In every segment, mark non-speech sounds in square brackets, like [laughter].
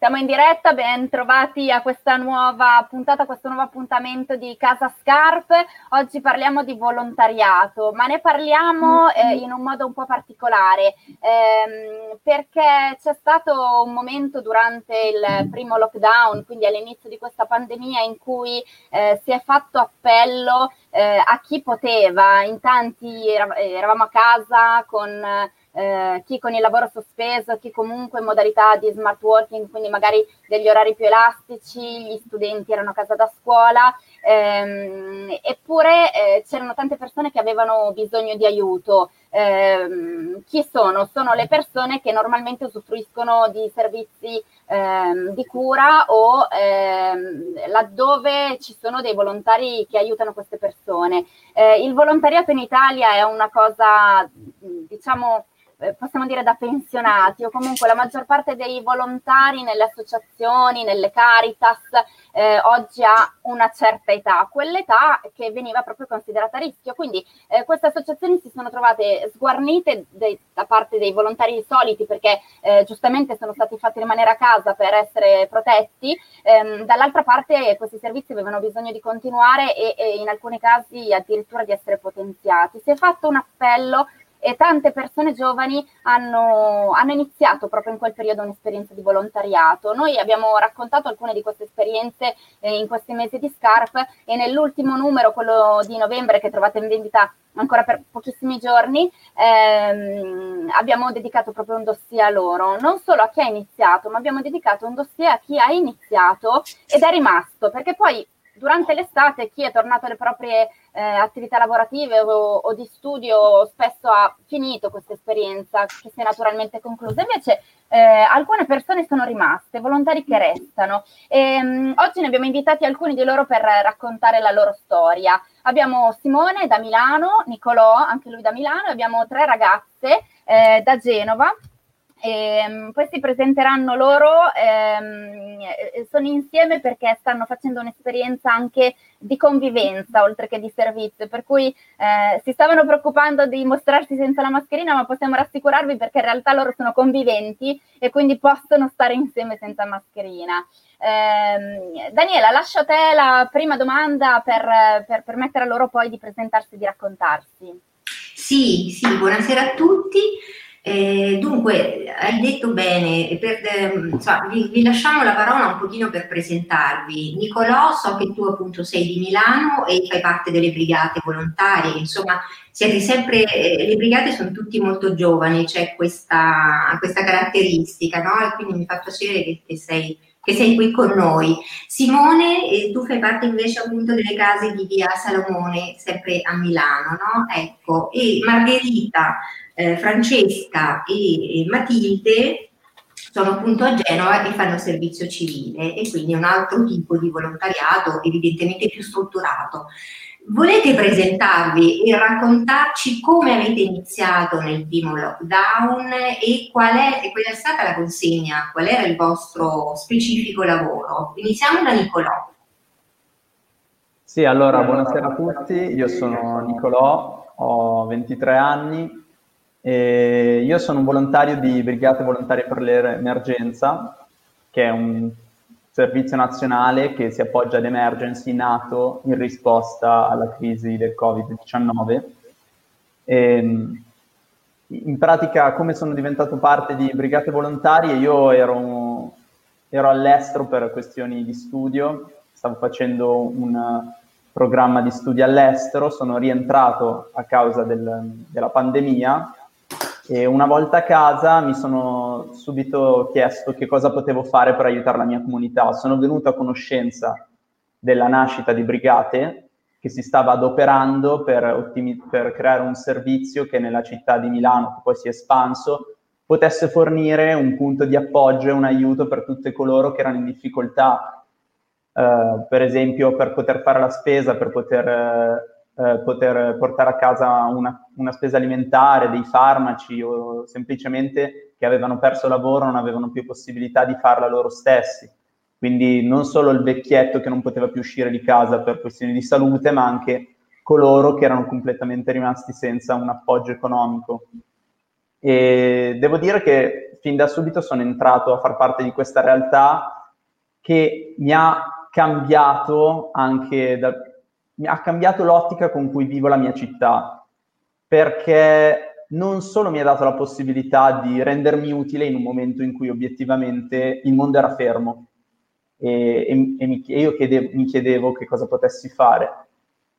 Siamo in diretta, ben trovati a questa nuova puntata, a questo nuovo appuntamento di Casa Scarpe. Oggi parliamo di volontariato, ma ne parliamo eh, in un modo un po' particolare, ehm, perché c'è stato un momento durante il primo lockdown, quindi all'inizio di questa pandemia, in cui eh, si è fatto appello eh, a chi poteva. In tanti eravamo a casa con eh, chi con il lavoro sospeso, chi comunque in modalità di smart working, quindi magari degli orari più elastici, gli studenti erano a casa da scuola, ehm, eppure eh, c'erano tante persone che avevano bisogno di aiuto. Eh, chi sono? Sono le persone che normalmente usufruiscono di servizi ehm, di cura o ehm, laddove ci sono dei volontari che aiutano queste persone. Eh, il volontariato in Italia è una cosa, diciamo, possiamo dire da pensionati o comunque la maggior parte dei volontari nelle associazioni, nelle caritas, eh, oggi ha una certa età, quell'età che veniva proprio considerata a rischio. Quindi eh, queste associazioni si sono trovate sguarnite de- da parte dei volontari soliti perché eh, giustamente sono stati fatti rimanere a casa per essere protetti, ehm, dall'altra parte questi servizi avevano bisogno di continuare e, e in alcuni casi addirittura di essere potenziati. Si è fatto un appello e tante persone giovani hanno, hanno, iniziato proprio in quel periodo un'esperienza di volontariato. Noi abbiamo raccontato alcune di queste esperienze eh, in questi mesi di Scarp e nell'ultimo numero, quello di novembre che trovate in vendita ancora per pochissimi giorni, ehm, abbiamo dedicato proprio un dossier a loro, non solo a chi ha iniziato, ma abbiamo dedicato un dossier a chi ha iniziato ed è rimasto, perché poi durante l'estate chi è tornato alle proprie eh, attività lavorative o, o, di studio spesso ha finito questa esperienza che si è naturalmente conclusa. Invece eh, alcune persone sono rimaste, volontari che restano. E, mh, oggi ne abbiamo invitati alcuni di loro per raccontare la loro storia. Abbiamo Simone da Milano, Nicolò, anche lui da Milano, e abbiamo tre ragazze eh, da Genova e, poi si presenteranno loro, ehm, sono insieme perché stanno facendo un'esperienza anche di convivenza oltre che di servizio, per cui eh, si stavano preoccupando di mostrarsi senza la mascherina, ma possiamo rassicurarvi perché in realtà loro sono conviventi e quindi possono stare insieme senza mascherina. Eh, Daniela, lascio a te la prima domanda per, per permettere a loro poi di presentarsi e di raccontarsi. Sì, sì, buonasera a tutti. Eh, dunque, hai detto bene, per, eh, insomma, vi, vi, lasciamo la parola un pochino per presentarvi. Nicolò, so che tu appunto sei di Milano e fai parte delle brigate volontarie, insomma, siete sempre, eh, le brigate sono tutti molto giovani, c'è questa, questa caratteristica, no? Quindi mi fa piacere che, che, sei, che sei qui con noi. Simone, eh, tu fai parte invece appunto delle case di via Salomone, sempre a Milano, no? Ecco, e Margherita eh, Francesca e, e Matilde sono appunto a Genova e fanno servizio civile e quindi un altro tipo di volontariato evidentemente più strutturato. Volete presentarvi e raccontarci come avete iniziato nel primo lockdown e qual è, e qual è stata la consegna, qual era il vostro specifico lavoro? Iniziamo da Nicolò. Sì, allora buonasera a tutti, io sono Nicolò, ho 23 anni, e io sono un volontario di Brigate Volontarie per l'Emergenza, che è un servizio nazionale che si appoggia ad emergency nato in risposta alla crisi del Covid-19. E, in pratica, come sono diventato parte di Brigate Volontarie, io ero, ero all'estero per questioni di studio, stavo facendo un programma di studio all'estero, sono rientrato a causa del, della pandemia e una volta a casa mi sono subito chiesto che cosa potevo fare per aiutare la mia comunità. Sono venuto a conoscenza della nascita di Brigate che si stava adoperando per, ottimi- per creare un servizio che nella città di Milano, che poi si è espanso, potesse fornire un punto di appoggio e un aiuto per tutti coloro che erano in difficoltà, eh, per esempio per poter fare la spesa, per poter eh, eh, poter portare a casa una, una, spesa alimentare, dei farmaci o semplicemente che avevano perso lavoro non avevano più possibilità di farla loro stessi. Quindi non solo il vecchietto che non poteva più uscire di casa per questioni di salute, ma anche coloro che erano completamente rimasti senza un appoggio economico. E devo dire che fin da subito sono entrato a far parte di questa realtà che mi ha cambiato anche da, ha cambiato l'ottica con cui vivo la mia città, perché non solo mi ha dato la possibilità di rendermi utile in un momento in cui obiettivamente il mondo era fermo e, e, e mi, io chiede, mi chiedevo che cosa potessi fare,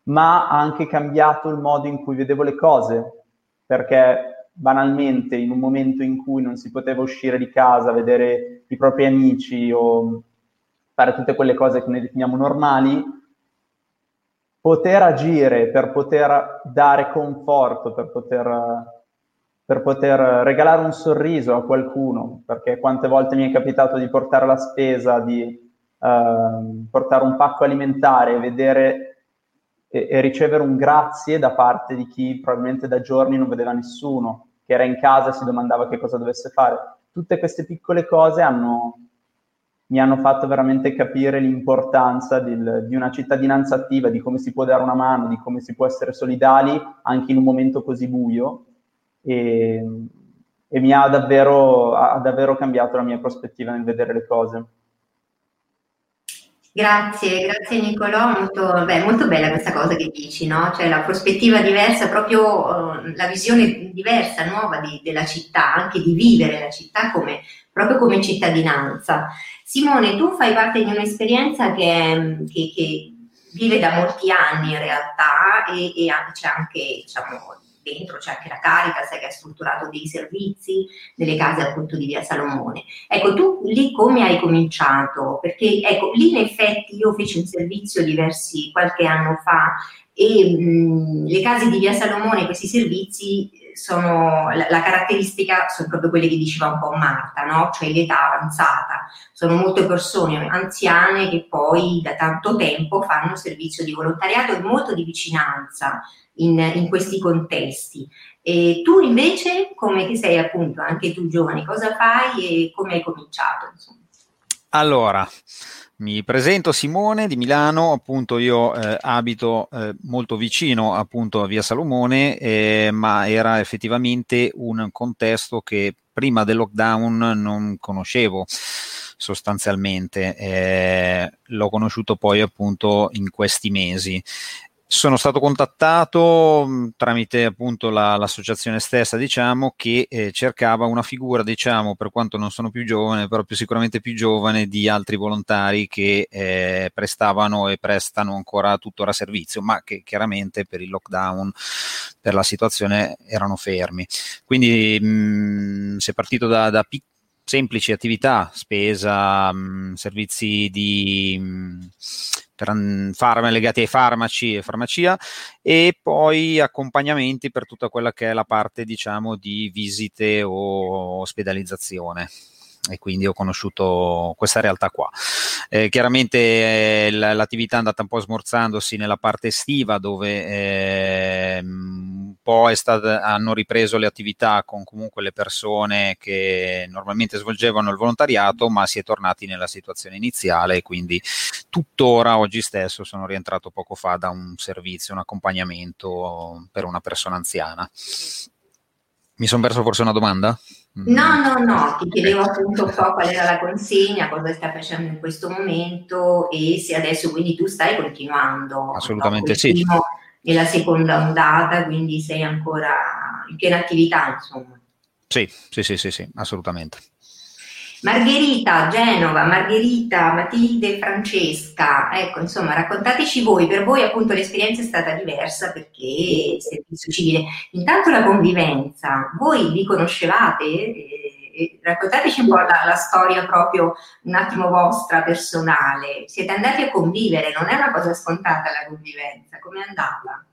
ma ha anche cambiato il modo in cui vedevo le cose, perché banalmente in un momento in cui non si poteva uscire di casa, vedere i propri amici o fare tutte quelle cose che noi definiamo normali, poter agire per poter dare conforto, per poter, per poter regalare un sorriso a qualcuno, perché quante volte mi è capitato di portare la spesa, di uh, portare un pacco alimentare vedere e, e, ricevere un grazie da parte di chi probabilmente da giorni non vedeva nessuno, che era in casa e si domandava che cosa dovesse fare. Tutte queste piccole cose hanno, mi hanno fatto veramente capire l'importanza del, di una cittadinanza attiva, di come si può dare una mano, di come si può essere solidali anche in un momento così buio e, e mi ha davvero, ha davvero cambiato la mia prospettiva nel vedere le cose. Grazie, grazie Nicolò, molto, beh, molto, bella questa cosa che dici, no? Cioè la prospettiva diversa, proprio uh, la visione diversa, nuova di, della città, anche di vivere la città come, proprio come cittadinanza. Simone, tu fai parte di un'esperienza che, che, che vive da molti anni in realtà e, e c'è anche diciamo, dentro c'è anche la Caritas che ha strutturato dei servizi nelle case appunto di via Salomone. Ecco, tu lì come hai cominciato? Perché ecco, lì in effetti io feci un servizio diversi qualche anno fa e mh, le case di via Salomone, questi servizi sono la, la, caratteristica sono proprio quelle che diceva un po' Marta, no? cioè l'età avanzata. Sono molte persone anziane che poi da tanto tempo fanno servizio di volontariato e molto di vicinanza in, in questi contesti. E tu invece, come che sei appunto anche tu giovane, cosa fai e come hai cominciato? Insomma? Allora, mi presento Simone di Milano, appunto io eh, abito eh, molto vicino appunto a Via Salomone, eh, ma era effettivamente un contesto che prima del lockdown non conoscevo sostanzialmente, eh, l'ho conosciuto poi appunto in questi mesi sono stato contattato mh, tramite appunto la, l'associazione stessa, diciamo, che eh, cercava una figura, diciamo, per quanto non sono più giovane, però più sicuramente più giovane di altri volontari che eh, prestavano e prestano ancora tuttora servizio, ma che chiaramente per il lockdown, per la situazione, erano fermi. Quindi mh, si è partito da, da piccoli semplici attività, spesa, mh, servizi di mh, farma, legati ai farmaci e farmacia e poi accompagnamenti per tutta quella che è la parte diciamo di visite o ospedalizzazione e quindi ho conosciuto questa realtà qua. Eh, chiaramente eh, l'attività è andata un po' smorzandosi nella parte estiva dove eh, po' stata, hanno ripreso le attività con comunque le persone che normalmente svolgevano il volontariato ma si è tornati nella situazione iniziale e quindi tuttora oggi stesso sono rientrato poco fa da un servizio, un accompagnamento per una persona anziana. Mi sono perso forse una domanda? No, no, no, ti chiedevo appunto un po' qual era la consegna, cosa stai facendo in questo momento e se adesso quindi tu stai continuando. Assolutamente sì. Primo, nella seconda ondata, quindi sei ancora in piena attività, insomma. Sì, sì, sì, sì, sì assolutamente. Margherita, Genova, Margherita, Matilde, Francesca, ecco, insomma, raccontateci voi, per voi appunto l'esperienza è stata diversa perché il servizio civile, intanto la convivenza, voi vi conoscevate? Eh, raccontateci un po' la, la, storia proprio un attimo vostra, personale, siete andati a convivere, non è una cosa scontata la convivenza, come è andata?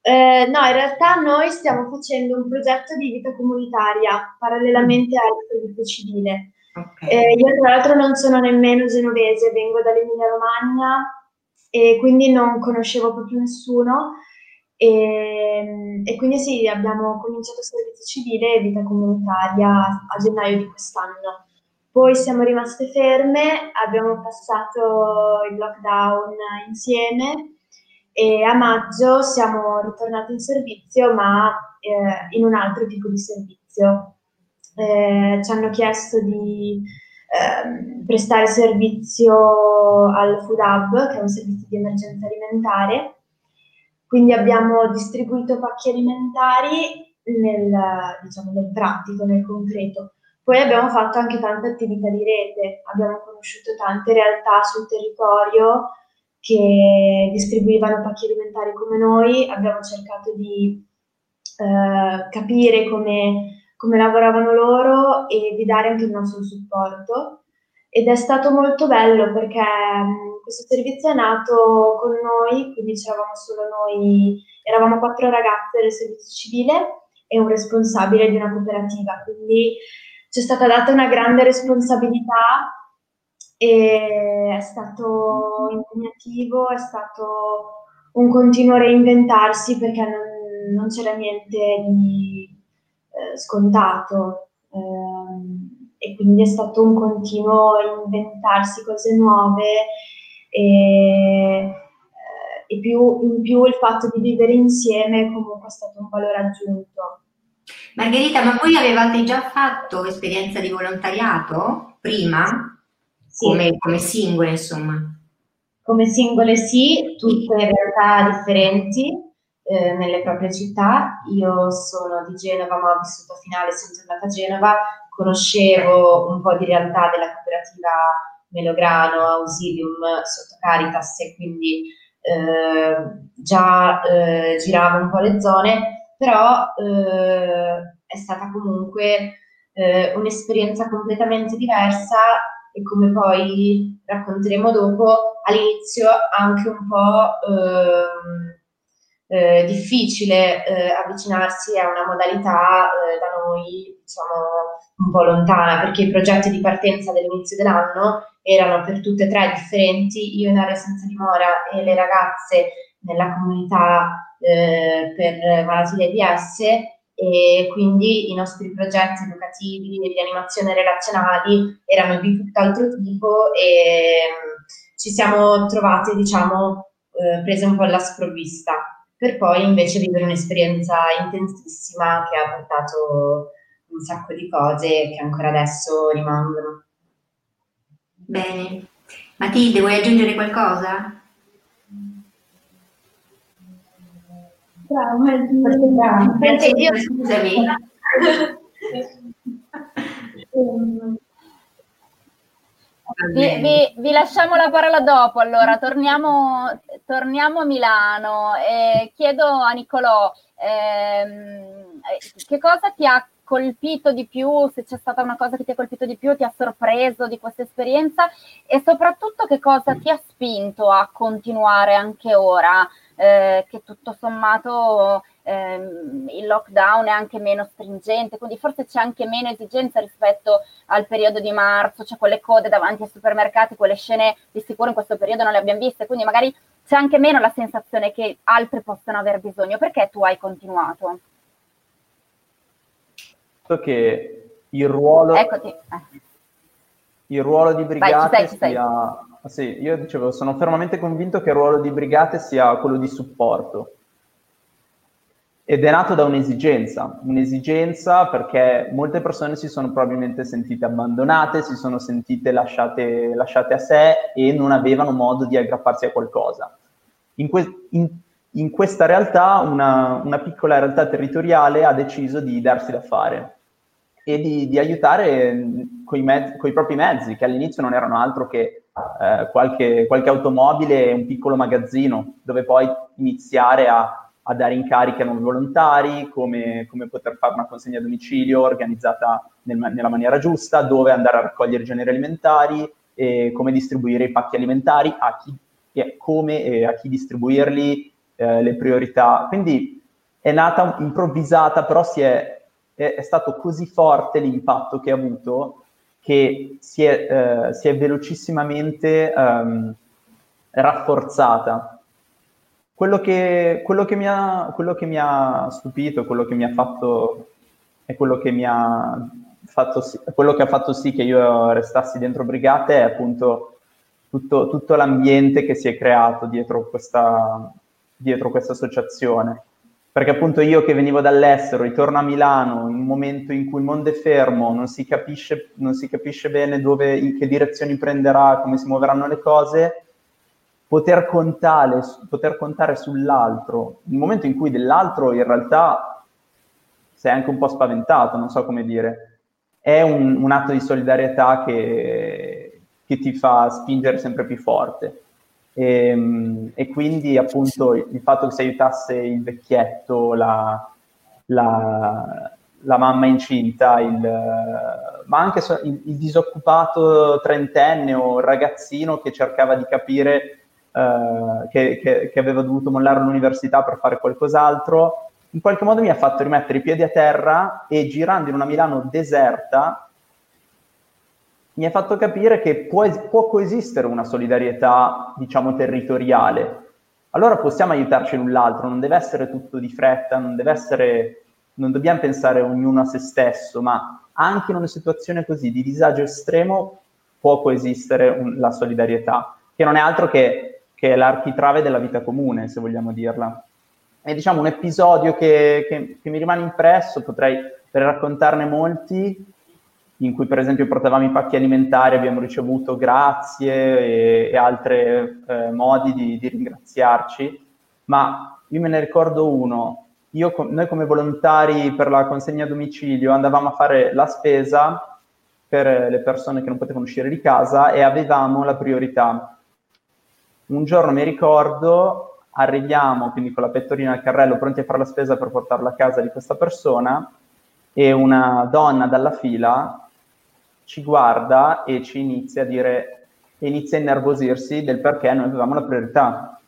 Eh, no, in realtà noi stiamo facendo un progetto di vita comunitaria parallelamente al servizio civile. Okay. Eh, io tra l'altro non sono nemmeno genovese, vengo dall'Emilia Romagna e quindi non conoscevo proprio nessuno e, e quindi sì, abbiamo cominciato servizio civile e vita comunitaria a gennaio di quest'anno. Poi siamo rimaste ferme, abbiamo passato il lockdown insieme e a maggio siamo ritornati in servizio ma eh, in un altro tipo di servizio. Eh, ci hanno chiesto di eh, prestare servizio al Food Hub, che è un servizio di emergenza alimentare. Quindi abbiamo distribuito pacchi alimentari nel, diciamo, nel pratico, nel concreto. Poi abbiamo fatto anche tante attività di rete, abbiamo conosciuto tante realtà sul territorio che distribuivano pacchi alimentari come noi, abbiamo cercato di eh, capire come, come, lavoravano loro e di dare anche il nostro supporto. Ed è stato molto bello perché questo servizio è nato con noi, quindi c'eravamo solo noi, eravamo quattro ragazze del servizio civile e un responsabile di una cooperativa, quindi ci è stata data una grande responsabilità e è stato impegnativo, è stato un continuo reinventarsi perché non, non c'era niente di eh, scontato eh, e quindi è stato un continuo inventarsi cose nuove e, eh, e più, in più il fatto di vivere insieme comunque è stato un valore aggiunto. Margherita, ma voi avevate già fatto esperienza di volontariato prima? Sì. Come, come singole, insomma? Come singole sì, tutte in realtà differenti eh, nelle proprie città. Io sono di Genova, ma ho vissuto a finale, sono tornata a Genova, conoscevo un po' di realtà della cooperativa Melograno, Ausilium, sotto Caritas e quindi eh, già eh, giravo un po' le zone, però eh, è stata comunque eh, un'esperienza completamente diversa e come poi racconteremo dopo, all'inizio anche un po' ehm, eh, difficile eh, avvicinarsi a una modalità eh, da noi, diciamo, un po' lontana, perché i progetti di partenza dell'inizio dell'anno erano per tutte e tre differenti, io in area senza dimora e le ragazze nella comunità eh, per malattie AIDS e quindi i nostri progetti educativi e di animazione relazionali erano di tutt'altro tipo e mm, ci siamo trovate, diciamo, eh, prese un po' alla sprovvista, per poi invece vivere un'esperienza intensissima che ha portato un sacco di cose che ancora adesso rimangono. Bene. Matilde, vuoi aggiungere qualcosa? Bravo, bravo. Io scusami. [laughs] Vi, vi, vi, lasciamo la parola dopo, allora torniamo, torniamo a Milano e chiedo a Nicolò ehm, che cosa ti ha colpito di più, se c'è stata una cosa che ti ha colpito di più, ti ha sorpreso di questa esperienza e soprattutto che cosa ti ha spinto a continuare anche ora eh, che tutto sommato ehm, il lockdown è anche meno stringente, quindi forse c'è anche meno esigenza rispetto al periodo di marzo, cioè quelle code davanti ai supermercati, quelle scene di sicuro in questo periodo non le abbiamo viste, quindi magari c'è anche meno la sensazione che altri possano aver bisogno. Perché tu hai continuato? Che il ruolo... Eccoti. Eh. Il ruolo di brigate Vai, ci sei, ci sia sì, io dicevo, sono fermamente convinto che il ruolo di brigate sia quello di supporto. Ed è nato da un'esigenza, un'esigenza perché molte persone si sono probabilmente sentite abbandonate, si sono sentite lasciate, lasciate a sé e non avevano modo di aggrapparsi a qualcosa. In, que- in, in questa realtà una, una, piccola realtà territoriale ha deciso di darsi da fare e di, di aiutare con i propri mezzi, che all'inizio non erano altro che eh, qualche, qualche, automobile e un piccolo magazzino dove poi iniziare a, a dare incarichi a nuovi volontari, come, come, poter fare una consegna a domicilio organizzata nel, nella maniera giusta, dove andare a raccogliere generi alimentari, e come distribuire i pacchi alimentari, a chi, e come e a chi distribuirli, eh, le priorità. Quindi è nata improvvisata, però è, è, è stato così forte l'impatto che ha avuto che si è, eh, si è velocissimamente um, rafforzata. Quello che, quello, che ha, quello che, mi ha, stupito, quello che mi ha fatto e quello che mi ha fatto sì, quello che ha fatto sì che io restassi dentro Brigate è appunto tutto, tutto l'ambiente che si è creato dietro questa, dietro questa associazione perché appunto io che venivo dall'estero, ritorno a Milano in un momento in cui il mondo è fermo, non si capisce, non si capisce bene dove, in che direzioni prenderà, come si muoveranno le cose, poter contare, poter contare sull'altro, nel momento in cui dell'altro in realtà sei anche un po' spaventato, non so come dire, è un, un atto di solidarietà che, che ti fa spingere sempre più forte. E, ehm, e, quindi appunto il fatto che si aiutasse il vecchietto, la, la, la mamma incinta, il, ma anche il, il, disoccupato trentenne o ragazzino che cercava di capire uh, che, che, che, aveva dovuto mollare l'università per fare qualcos'altro, in qualche modo mi ha fatto rimettere i piedi a terra e girando in una Milano deserta mi ha fatto capire che può, può coesistere una solidarietà, diciamo, territoriale. Allora possiamo aiutarci l'un l'altro, non deve essere tutto di fretta, non deve essere, non dobbiamo pensare ognuno a se stesso, ma anche in una situazione così di disagio estremo può coesistere un, la solidarietà, che non è altro che, che l'architrave della vita comune, se vogliamo dirla. È diciamo un episodio che, che, che mi rimane impresso, potrei per raccontarne molti, in cui per esempio portavamo i pacchi alimentari, abbiamo ricevuto grazie e, e altri eh, modi di, di, ringraziarci, ma io me ne ricordo uno. Io, noi come volontari per la consegna a domicilio andavamo a fare la spesa per le persone che non potevano uscire di casa e avevamo la priorità. Un giorno mi ricordo, arriviamo quindi con la pettorina al carrello pronti a fare la spesa per portarla a casa di questa persona e una donna dalla fila ci guarda e ci inizia a dire, inizia a innervosirsi del perché noi avevamo la priorità.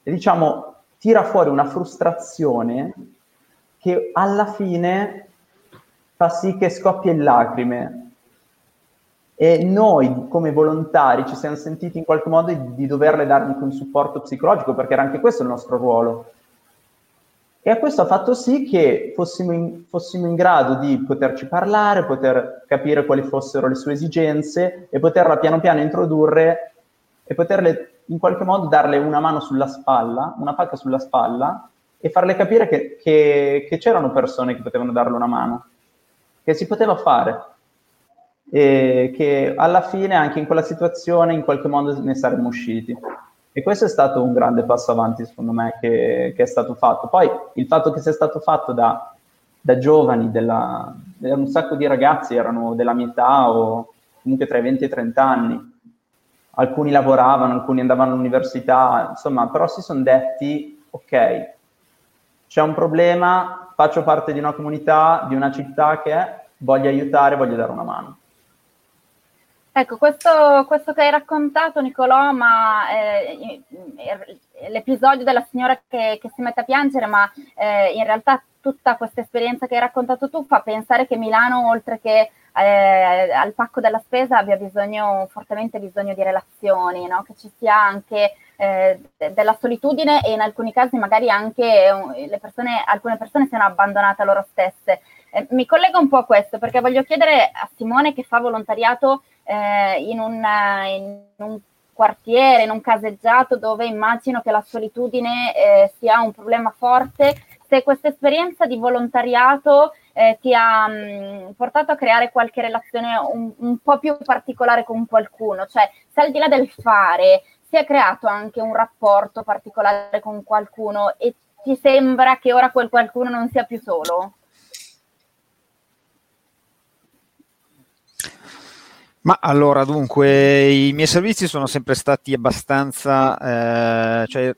E diciamo, tira fuori una frustrazione che alla fine fa sì che scoppia in lacrime. E noi come volontari ci siamo sentiti in qualche modo di, doverle dare un supporto psicologico, perché era anche questo il nostro ruolo e questo ha fatto sì che fossimo in, fossimo in, grado di poterci parlare, poter capire quali fossero le sue esigenze e poterla piano piano introdurre e poterle in qualche modo darle una mano sulla spalla, una pacca sulla spalla e farle capire che, che, che c'erano persone che potevano darle una mano, che si poteva fare e che alla fine anche in quella situazione in qualche modo ne saremmo usciti. E questo è stato un grande passo avanti, secondo me, che, che è stato fatto. Poi il fatto che sia stato fatto da, da giovani, della, un sacco di ragazzi erano della mia età o comunque tra i 20 e i 30 anni. Alcuni lavoravano, alcuni andavano all'università, insomma, però si sono detti, ok, c'è un problema, faccio parte di una comunità, di una città che voglio aiutare, voglio dare una mano. Ecco, questo, questo, che hai raccontato, Nicolò, ma eh, l'episodio della signora che, che, si mette a piangere, ma eh, in realtà tutta questa esperienza che hai raccontato tu fa pensare che Milano, oltre che eh, al pacco della spesa, abbia bisogno, fortemente bisogno di relazioni, no? che ci sia anche eh, della solitudine e in alcuni casi magari anche eh, persone, alcune persone siano abbandonate a loro stesse. Eh, mi collego un po' a questo perché voglio chiedere a Simone che fa volontariato eh, in, un, in, un, quartiere, in un caseggiato dove immagino che la solitudine eh, sia un problema forte, se questa esperienza di volontariato eh, ti ha mh, mm, portato a creare qualche relazione un, un, po' più particolare con qualcuno, cioè se al di là del fare si è creato anche un rapporto particolare con qualcuno e ti sembra che ora quel qualcuno non sia più solo? Ma allora, dunque, i miei servizi sono sempre stati abbastanza, eh, cioè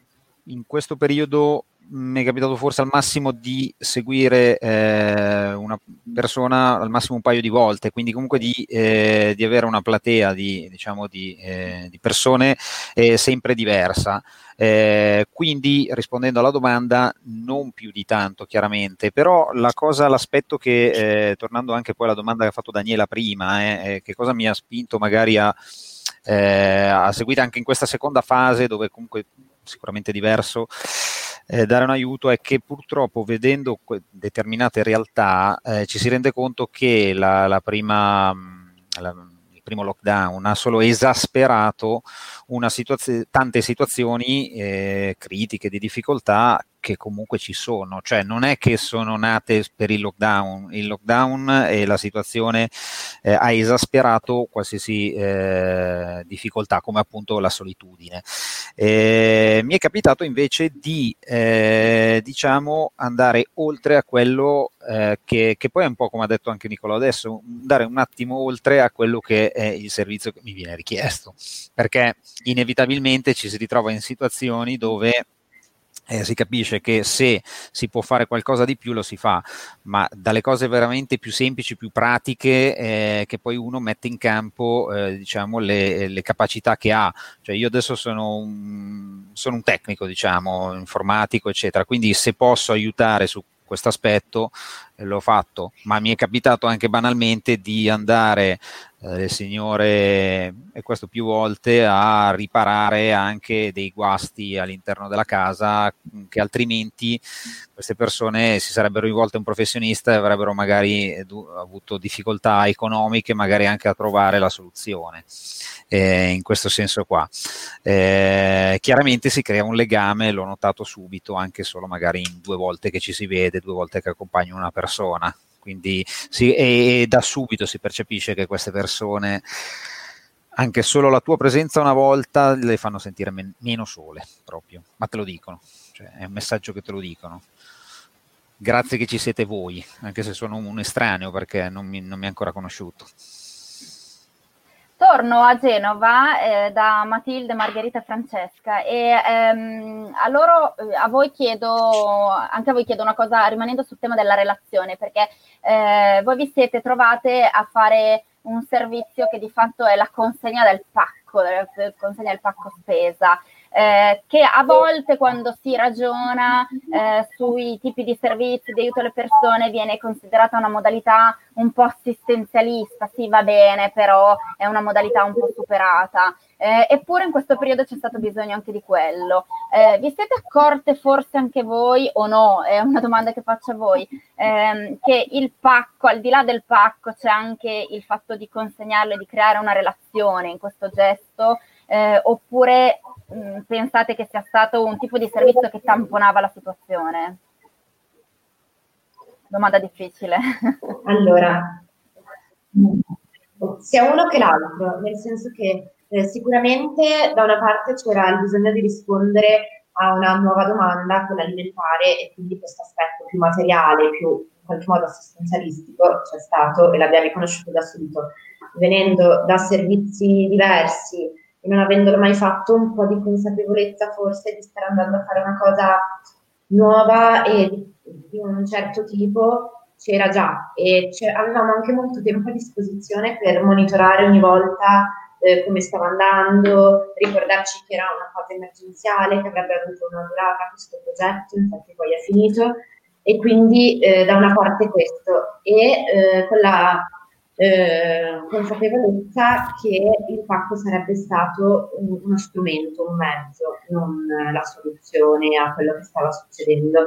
in questo periodo mi è capitato forse al massimo di seguire eh, una persona al massimo un paio di volte, quindi comunque di, eh, di avere una platea di, diciamo, di, eh, di persone eh, sempre diversa. Eh, quindi rispondendo alla domanda, non più di tanto chiaramente, però la cosa, l'aspetto che, eh, tornando anche poi alla domanda che ha fatto Daniela prima, che cosa mi ha spinto magari a, a seguire anche in questa seconda fase dove comunque sicuramente diverso, eh, dare un aiuto è che purtroppo vedendo que- determinate realtà eh, ci si rende conto che la, la prima, la, il primo lockdown ha solo esasperato situazio- tante situazioni eh, critiche di difficoltà che comunque ci sono, cioè non è che sono nate per il lockdown, il lockdown e la situazione eh, ha esasperato qualsiasi eh, difficoltà, come appunto la solitudine. Eh, mi è capitato invece di, eh, diciamo, andare oltre a quello eh, che, che, poi è un po' come ha detto anche Nicolò adesso, andare un attimo oltre a quello che è il servizio che mi viene richiesto, perché inevitabilmente ci si ritrova in situazioni dove eh, si capisce che se si può fare qualcosa di più lo si fa, ma dalle cose veramente più semplici, più pratiche, eh, che poi uno mette in campo eh, diciamo, le, le, capacità che ha. Cioè io adesso sono un, sono un tecnico, diciamo, informatico, eccetera, quindi se posso aiutare su questo aspetto l'ho fatto, ma mi è capitato anche banalmente di andare eh, signore, e questo più volte, a riparare anche dei guasti all'interno della casa che altrimenti queste persone si sarebbero rivolte a un professionista e avrebbero magari du- avuto difficoltà economiche, magari anche a trovare la soluzione. Eh, in questo senso qua. Eh, chiaramente si crea un legame, l'ho notato subito, anche solo magari in due volte che ci si vede, due volte che accompagno una persona quindi si, e, da subito si percepisce che queste persone, anche solo la tua presenza una volta, le fanno sentire men- meno sole proprio, ma te lo dicono, cioè, è un messaggio che te lo dicono. Grazie che ci siete voi, anche se sono un estraneo perché non mi, non mi ha ancora conosciuto. Torno a Genova eh, da Matilde, Margherita e Francesca e ehm, a loro, eh, a voi chiedo, anche a voi chiedo una cosa rimanendo sul tema della relazione, perché eh, voi vi siete trovate a fare un servizio che di fatto è la consegna del pacco, la consegna del pacco spesa eh, che a volte quando si ragiona eh, sui tipi di servizi di aiuto alle persone viene considerata una modalità un po' assistenzialista, sì va bene, però è una modalità un po' superata. Eh, eppure in questo periodo c'è stato bisogno anche di quello. Eh, vi siete accorte forse anche voi, o no, è una domanda che faccio a voi, ehm, che il pacco, al di là del pacco, c'è anche il fatto di consegnarlo e di creare una relazione in questo gesto, eh, oppure mm, pensate che sia stato un tipo di servizio che tamponava la situazione? Domanda difficile. [laughs] Allora, sia uno che l'altro, nel senso che eh, sicuramente da una parte c'era il bisogno di rispondere a una nuova domanda, quella alimentare, e quindi questo aspetto più materiale, più in qualche modo assistenzialistico c'è stato e l'abbiamo riconosciuto da subito. Venendo da servizi diversi, e non avendolo mai fatto un po' di consapevolezza forse di stare andando a fare una cosa nuova e di un certo tipo c'era già. E avevamo anche molto tempo a disposizione per monitorare ogni volta eh, come stava andando, ricordarci che era una cosa emergenziale, che avrebbe avuto una durata questo progetto, infatti poi è finito. E quindi eh, da una parte questo. E eh, con la eh, consapevolezza che il pacco sarebbe stato un, uno strumento, un mezzo, non la soluzione a quello che stava succedendo.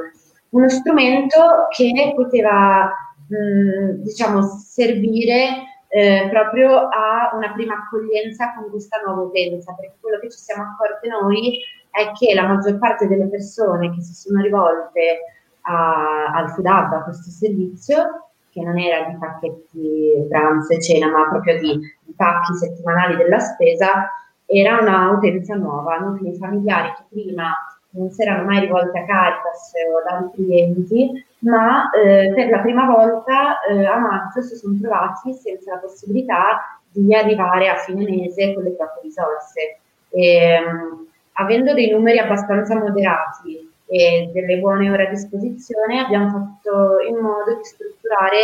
Uno strumento che poteva, mh, diciamo, servire eh, proprio a una prima accoglienza con questa nuova utenza, perché quello che ci siamo accorti noi è che la maggior parte delle persone che si sono rivolte a, al Hub, a questo servizio, che non era di pacchetti pranzo e cena, ma proprio di, di pacchi settimanali della spesa, era una utenza nuova, nuclei familiari che prima non si erano mai rivolti a Caritas o ad altri enti, ma eh, per la prima volta eh, a maggio si sono trovati senza la possibilità di arrivare a fine mese con le proprie risorse. E, ehm, avendo dei numeri abbastanza moderati e delle buone ore a disposizione, abbiamo fatto in modo di strutturare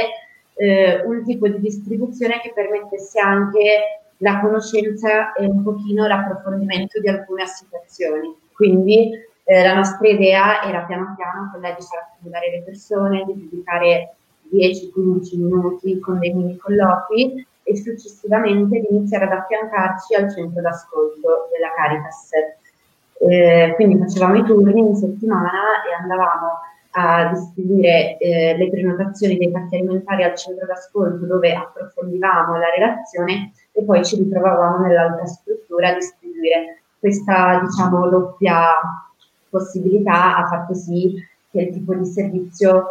eh, un tipo di distribuzione che permettesse anche la conoscenza e un pochino l'approfondimento di alcune associazioni. Quindi eh, la nostra idea era piano piano quella di far le persone, di dedicare 10-15 minuti con dei mini colloqui e successivamente di iniziare ad affiancarci al centro d'ascolto della Caritas eh, quindi facevamo i turni in settimana e andavamo a distribuire eh, le prenotazioni dei pacchi alimentari al centro d'ascolto dove approfondivamo la relazione e poi ci ritrovavamo nell'altra struttura a distribuire questa diciamo doppia possibilità ha fatto sì che il tipo di servizio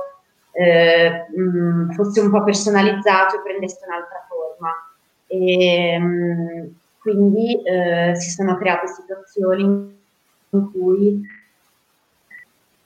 eh, mh, fosse un po' personalizzato e prendesse un'altra forma. E, mh, quindi eh, si sono create situazioni in cui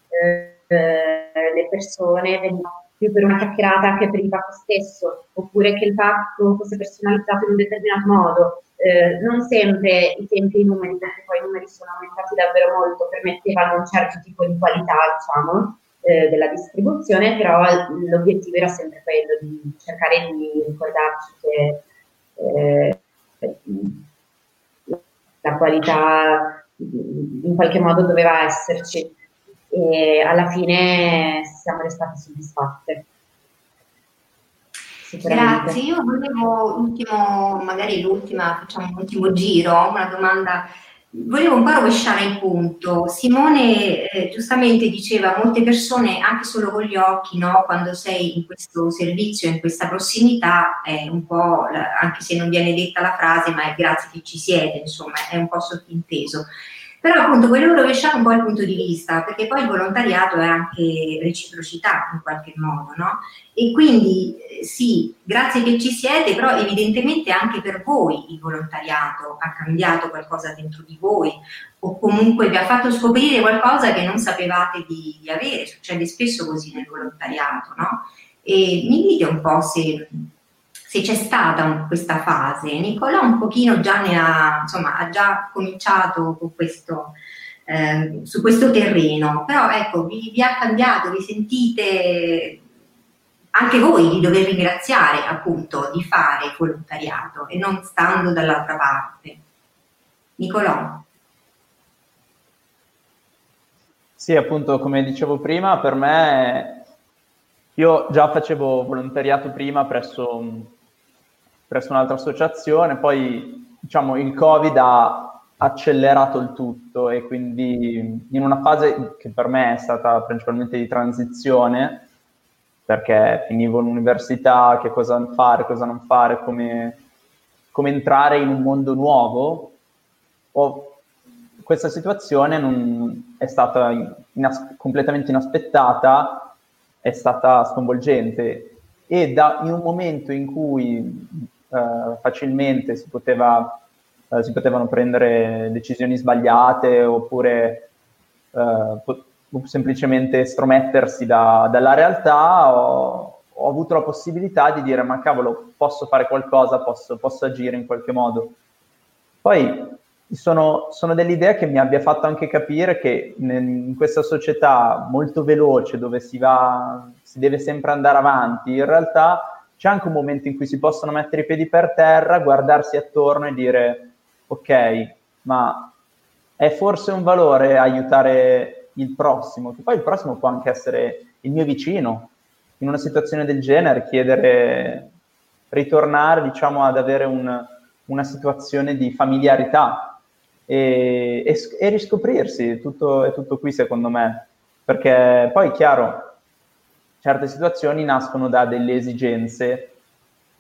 eh, le persone venivano più per una chiacchierata che per il pacco stesso, oppure che il pacco fosse personalizzato in un determinato modo. Eh, non sempre i tempi e i numeri, perché poi i numeri sono aumentati davvero molto, permettevano un certo tipo di qualità, diciamo, eh, della distribuzione, però l'obiettivo era sempre quello di cercare di ricordarci che eh, la qualità in qualche modo doveva esserci. E alla fine siamo restate soddisfatte. Grazie, io volevo l'ultimo, magari l'ultima, facciamo un ultimo giro, una domanda Volevo un po' rovesciare il punto. Simone eh, giustamente diceva molte persone anche solo con gli occhi, no? quando sei in questo servizio, in questa prossimità, è un po', anche se non viene detta la frase, ma è grazie che ci siete, insomma, è un po' sottinteso. Però appunto volevo rovesciare un po' il punto di vista, perché poi il volontariato è anche reciprocità in qualche modo, no? E quindi eh, sì, grazie che ci siete, però evidentemente anche per voi il volontariato ha cambiato qualcosa dentro di voi o comunque vi ha fatto scoprire qualcosa che non sapevate di, di avere, succede spesso così nel volontariato, no? E mi dite un po' se se c'è stata questa fase. Nicola un pochino già ne ha, insomma, ha già cominciato questo, eh, su questo terreno, però ecco, vi, vi, ha cambiato, vi sentite anche voi di dover ringraziare appunto di fare volontariato e non stando dall'altra parte. Nicolò. Sì, appunto, come dicevo prima, per me io già facevo volontariato prima presso presso un'altra associazione, poi diciamo il Covid ha accelerato il tutto e quindi in una fase che per me è stata principalmente di transizione, perché finivo l'università, che cosa fare, cosa non fare, come, come entrare in un mondo nuovo, ho, questa situazione non, è stata inas- completamente inaspettata, è stata sconvolgente. E da, in un momento in cui eh, facilmente si, poteva, eh, si, potevano prendere decisioni sbagliate oppure eh, po- semplicemente stromettersi da, dalla realtà, ho, ho, avuto la possibilità di dire ma cavolo, posso fare qualcosa, posso, posso agire in qualche modo. Poi sono, sono, delle idee che mi abbia fatto anche capire che in questa società molto veloce dove si va, si deve sempre andare avanti, in realtà c'è anche un momento in cui si possono mettere i piedi per terra, guardarsi attorno e dire ok, ma è forse un valore aiutare il prossimo, che poi il prossimo può anche essere il mio vicino, in una situazione del genere chiedere, ritornare diciamo ad avere un, una situazione di familiarità e, e, e riscoprirsi, tutto, è tutto qui secondo me, perché poi chiaro, certe situazioni nascono da delle esigenze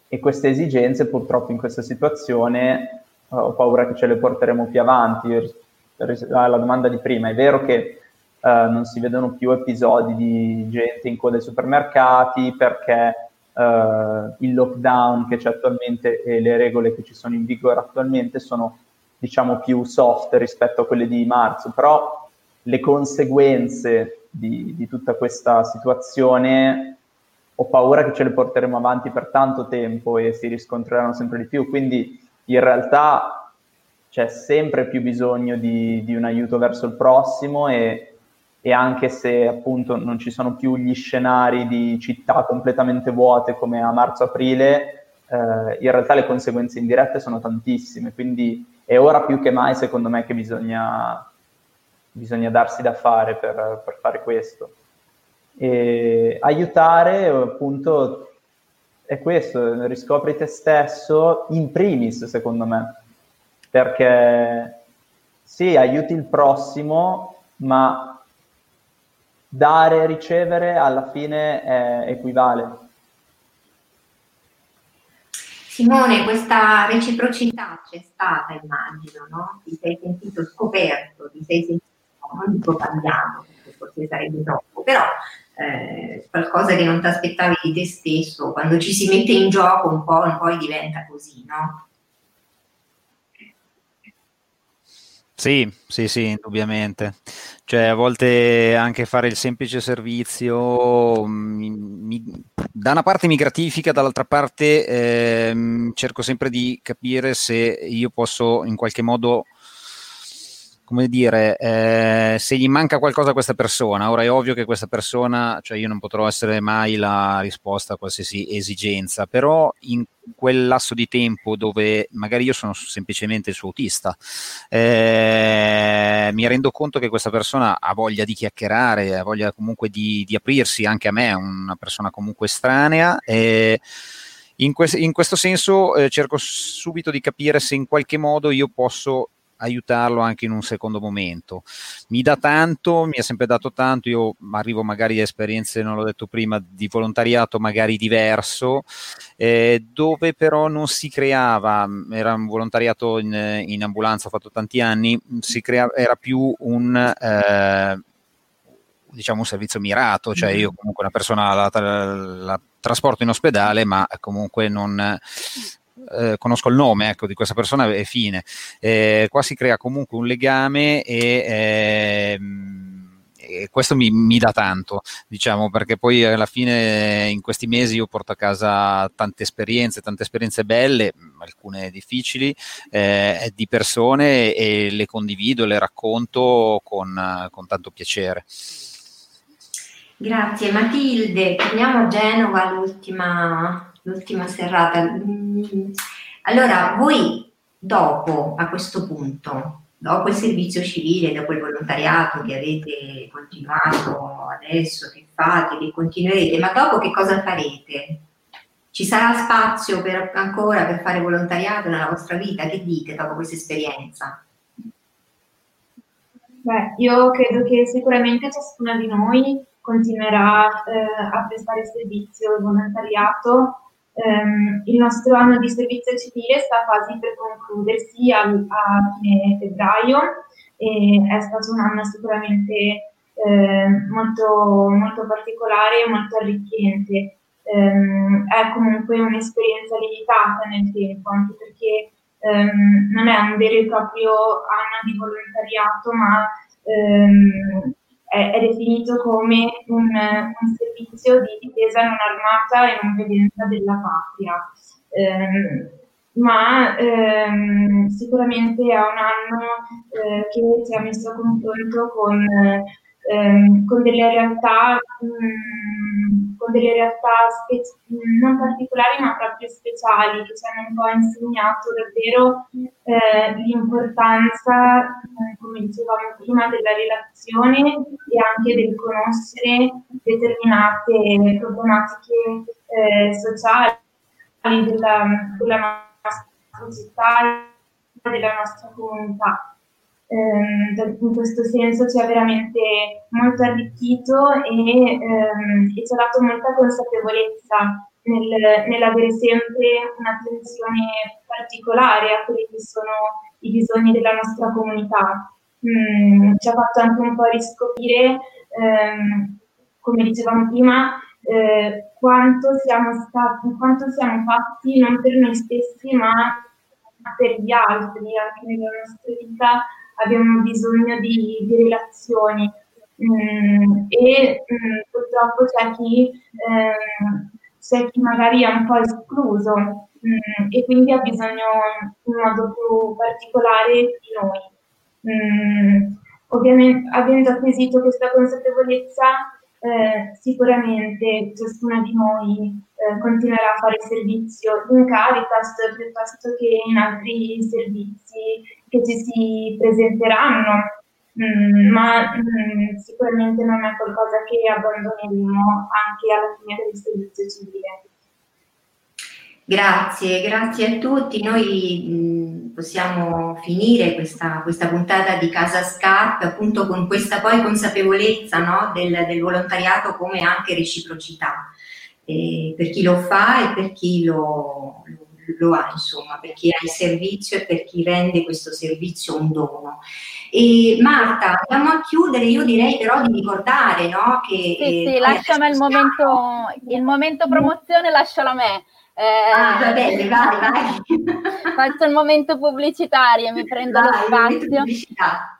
e queste esigenze purtroppo in questa situazione ho paura che ce le porteremo più avanti. Alla domanda di prima, è vero che uh, non si vedono più episodi di gente in coda ai supermercati perché uh, il lockdown che c'è attualmente e le regole che ci sono in vigore attualmente sono diciamo più soft rispetto a quelle di marzo, però le conseguenze di, di tutta questa situazione ho paura che ce le porteremo avanti per tanto tempo e si riscontreranno sempre di più. Quindi in realtà c'è sempre più bisogno di, di un aiuto verso il prossimo e, e, anche se appunto non ci sono più gli scenari di città completamente vuote come a marzo-aprile, eh, in realtà le conseguenze indirette sono tantissime. Quindi è ora più che mai, secondo me, che bisogna bisogna darsi da fare per, per fare questo. E aiutare appunto è questo, riscopri te stesso in primis secondo me, perché sì, aiuti il prossimo, ma dare e ricevere alla fine è, equivale. Simone, questa reciprocità c'è stata, immagino, no? Ti sei sentito scoperto, ti sei sentito, non dico perché forse sarebbe troppo, però eh, qualcosa che non ti aspettavi di te stesso, quando ci si mette in gioco un po', poi diventa così, no? Sì, sì, sì, indubbiamente. Cioè, a volte anche fare il semplice servizio mi, mi, da una parte mi gratifica, dall'altra parte eh, cerco sempre di capire se io posso in qualche modo come dire, eh, se gli manca qualcosa a questa persona, ora è ovvio che questa persona, cioè io non potrò essere mai la risposta a qualsiasi esigenza, però in quel lasso di tempo dove magari io sono semplicemente il suo autista, eh, mi rendo conto che questa persona ha voglia di chiacchierare, ha voglia comunque di, di aprirsi anche a me, una persona comunque estranea. Eh, in, que- in, questo senso eh, cerco subito di capire se in qualche modo io posso aiutarlo anche in un secondo momento. Mi dà tanto, mi ha sempre dato tanto, io arrivo magari a esperienze, non l'ho detto prima, di volontariato magari diverso, eh, dove però non si creava, era un volontariato in, in ambulanza, ho fatto tanti anni, creava, era più un... Eh, diciamo un servizio mirato, cioè io comunque una persona la, la, la trasporto in ospedale, ma comunque non, eh, conosco il nome ecco, di questa persona e fine. Eh, qua si crea comunque un legame e, ehm, e questo mi, mi, dà tanto, diciamo, perché poi alla fine in questi mesi io porto a casa tante esperienze, tante esperienze belle, alcune difficili, eh, di persone e le condivido, le racconto con, con tanto piacere. Grazie Matilde, torniamo a Genova, l'ultima l'ultima serrata. Mm, allora, voi dopo, a questo punto, dopo il servizio civile, dopo il volontariato che avete continuato adesso, che fate, che continuerete, ma dopo che cosa farete? Ci sarà spazio per, ancora per fare volontariato nella vostra vita? Che dite dopo questa esperienza? Beh, io credo che sicuramente ciascuna di noi continuerà eh, a prestare servizio e volontariato ehm, il nostro anno di servizio civile sta quasi per concludersi a, a fine febbraio e è stato un anno sicuramente eh, molto, molto particolare e molto arricchente. Um, è comunque un'esperienza limitata nel tempo, anche perché um, non è un vero e proprio anno di volontariato, ma um, è, è definito come un, un, servizio di difesa non armata e non violenza della patria. Eh, ma ehm, sicuramente è un anno eh, che ci ha messo a confronto con ehm, con delle realtà, mh, mm, con delle realtà spe- non particolari ma proprio speciali che ci hanno un po' insegnato davvero eh, l'importanza, eh, come dicevamo prima, della relazione e anche del conoscere determinate problematiche eh, sociali della, della nostra città, della nostra comunità in questo senso ci ha veramente molto arricchito e, ehm, e ci ha dato molta consapevolezza nel, nell'avere sempre un'attenzione particolare a quelli che sono i bisogni della nostra comunità. Mm, ci ha fatto anche un po' riscoprire, ehm, come dicevamo prima, eh, quanto, siamo stati, quanto siamo fatti non per noi stessi ma per gli altri, anche nella nostra vita abbiamo bisogno di, di relazioni mm, e mm, purtroppo c'è chi, eh, c'è chi magari è un po' escluso mm, e quindi ha bisogno in modo più particolare di noi. Ovviamente avendo acquisito questa consapevolezza eh, sicuramente ciascuna di noi eh, continuerà a fare servizio in Caritas piuttosto che in altri servizi che ci si presenteranno, mm, ma mm, sicuramente non è qualcosa che abbandoneremo anche alla fine del servizio civile. Grazie, grazie a tutti. Noi mh, mm, possiamo finire questa, questa, puntata di Casa Scarpe appunto con questa poi consapevolezza no, del, del, volontariato come anche reciprocità eh, per chi lo fa e per chi lo, lo lo ha, insomma, per chi ha il servizio e per chi rende questo servizio un dono. E Marta, andiamo a chiudere, io direi però di ricordare no, che... Sì, sì, lasciami il momento, il momento promozione, lascialo a me. Eh, ah, va bene, vai, vai. [laughs] Faccio il momento pubblicitario, mi prendo vai, lo spazio.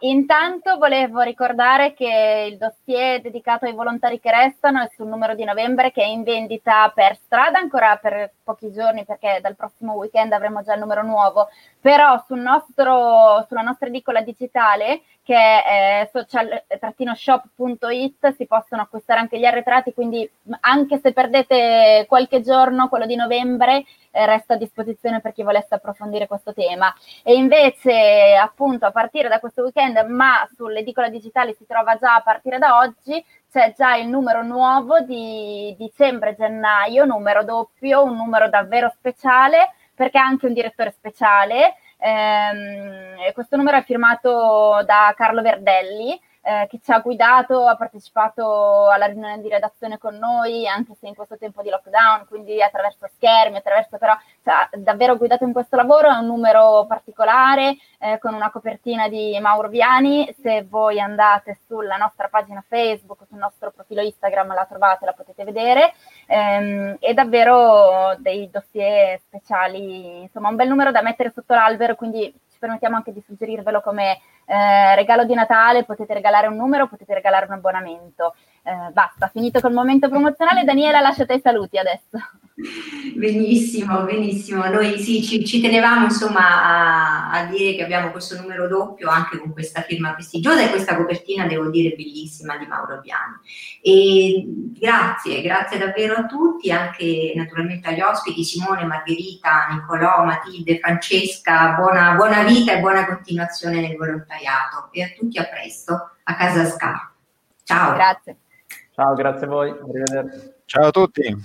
Intanto volevo ricordare che il dossier dedicato ai volontari che restano è sul numero di novembre che è in vendita per strada ancora per pochi giorni perché dal prossimo weekend avremo già il numero nuovo, però sul nostro, sulla nostra edicola digitale che è social-shop.it si possono acquistare anche gli arretrati, quindi anche se perdete qualche giorno, quello di novembre, eh, resta a disposizione per chi volesse approfondire questo tema. E invece appunto a partire da questo weekend, ma sull'edicola digitale si trova già a partire da oggi, c'è già il numero nuovo di dicembre-gennaio, numero doppio, un numero davvero speciale perché ha anche un direttore speciale Ehm, questo numero è firmato da Carlo Verdelli, eh, che ci ha guidato, ha partecipato alla riunione di redazione con noi, anche se in questo tempo di lockdown, quindi attraverso schermi, attraverso però, cioè, davvero guidato in questo lavoro, è un numero particolare, eh, con una copertina di Mauro Viani, se voi andate sulla nostra pagina Facebook, sul nostro profilo Instagram la trovate, la potete vedere, ehm, e davvero dei dossier speciali, insomma un bel numero da mettere sotto l'albero, quindi ci permettiamo anche di suggerirvelo come eh, regalo di Natale, potete regalare un numero, potete regalare un abbonamento. Eh, basta, finito col momento promozionale. Daniela, lasciate i saluti adesso. Benissimo, benissimo. Noi sì, ci, ci tenevamo insomma a, a, dire che abbiamo questo numero doppio anche con questa firma prestigiosa e questa copertina, devo dire, bellissima di Mauro Biani. E grazie, grazie davvero a tutti, anche naturalmente agli ospiti Simone, Margherita, Nicolò, Matilde, Francesca, buona, buona vita e buona continuazione nel volontariato e a tutti a presto a Casa Scar. Ciao. Grazie. Ciao, grazie a voi. Arrivederci. Ciao a tutti.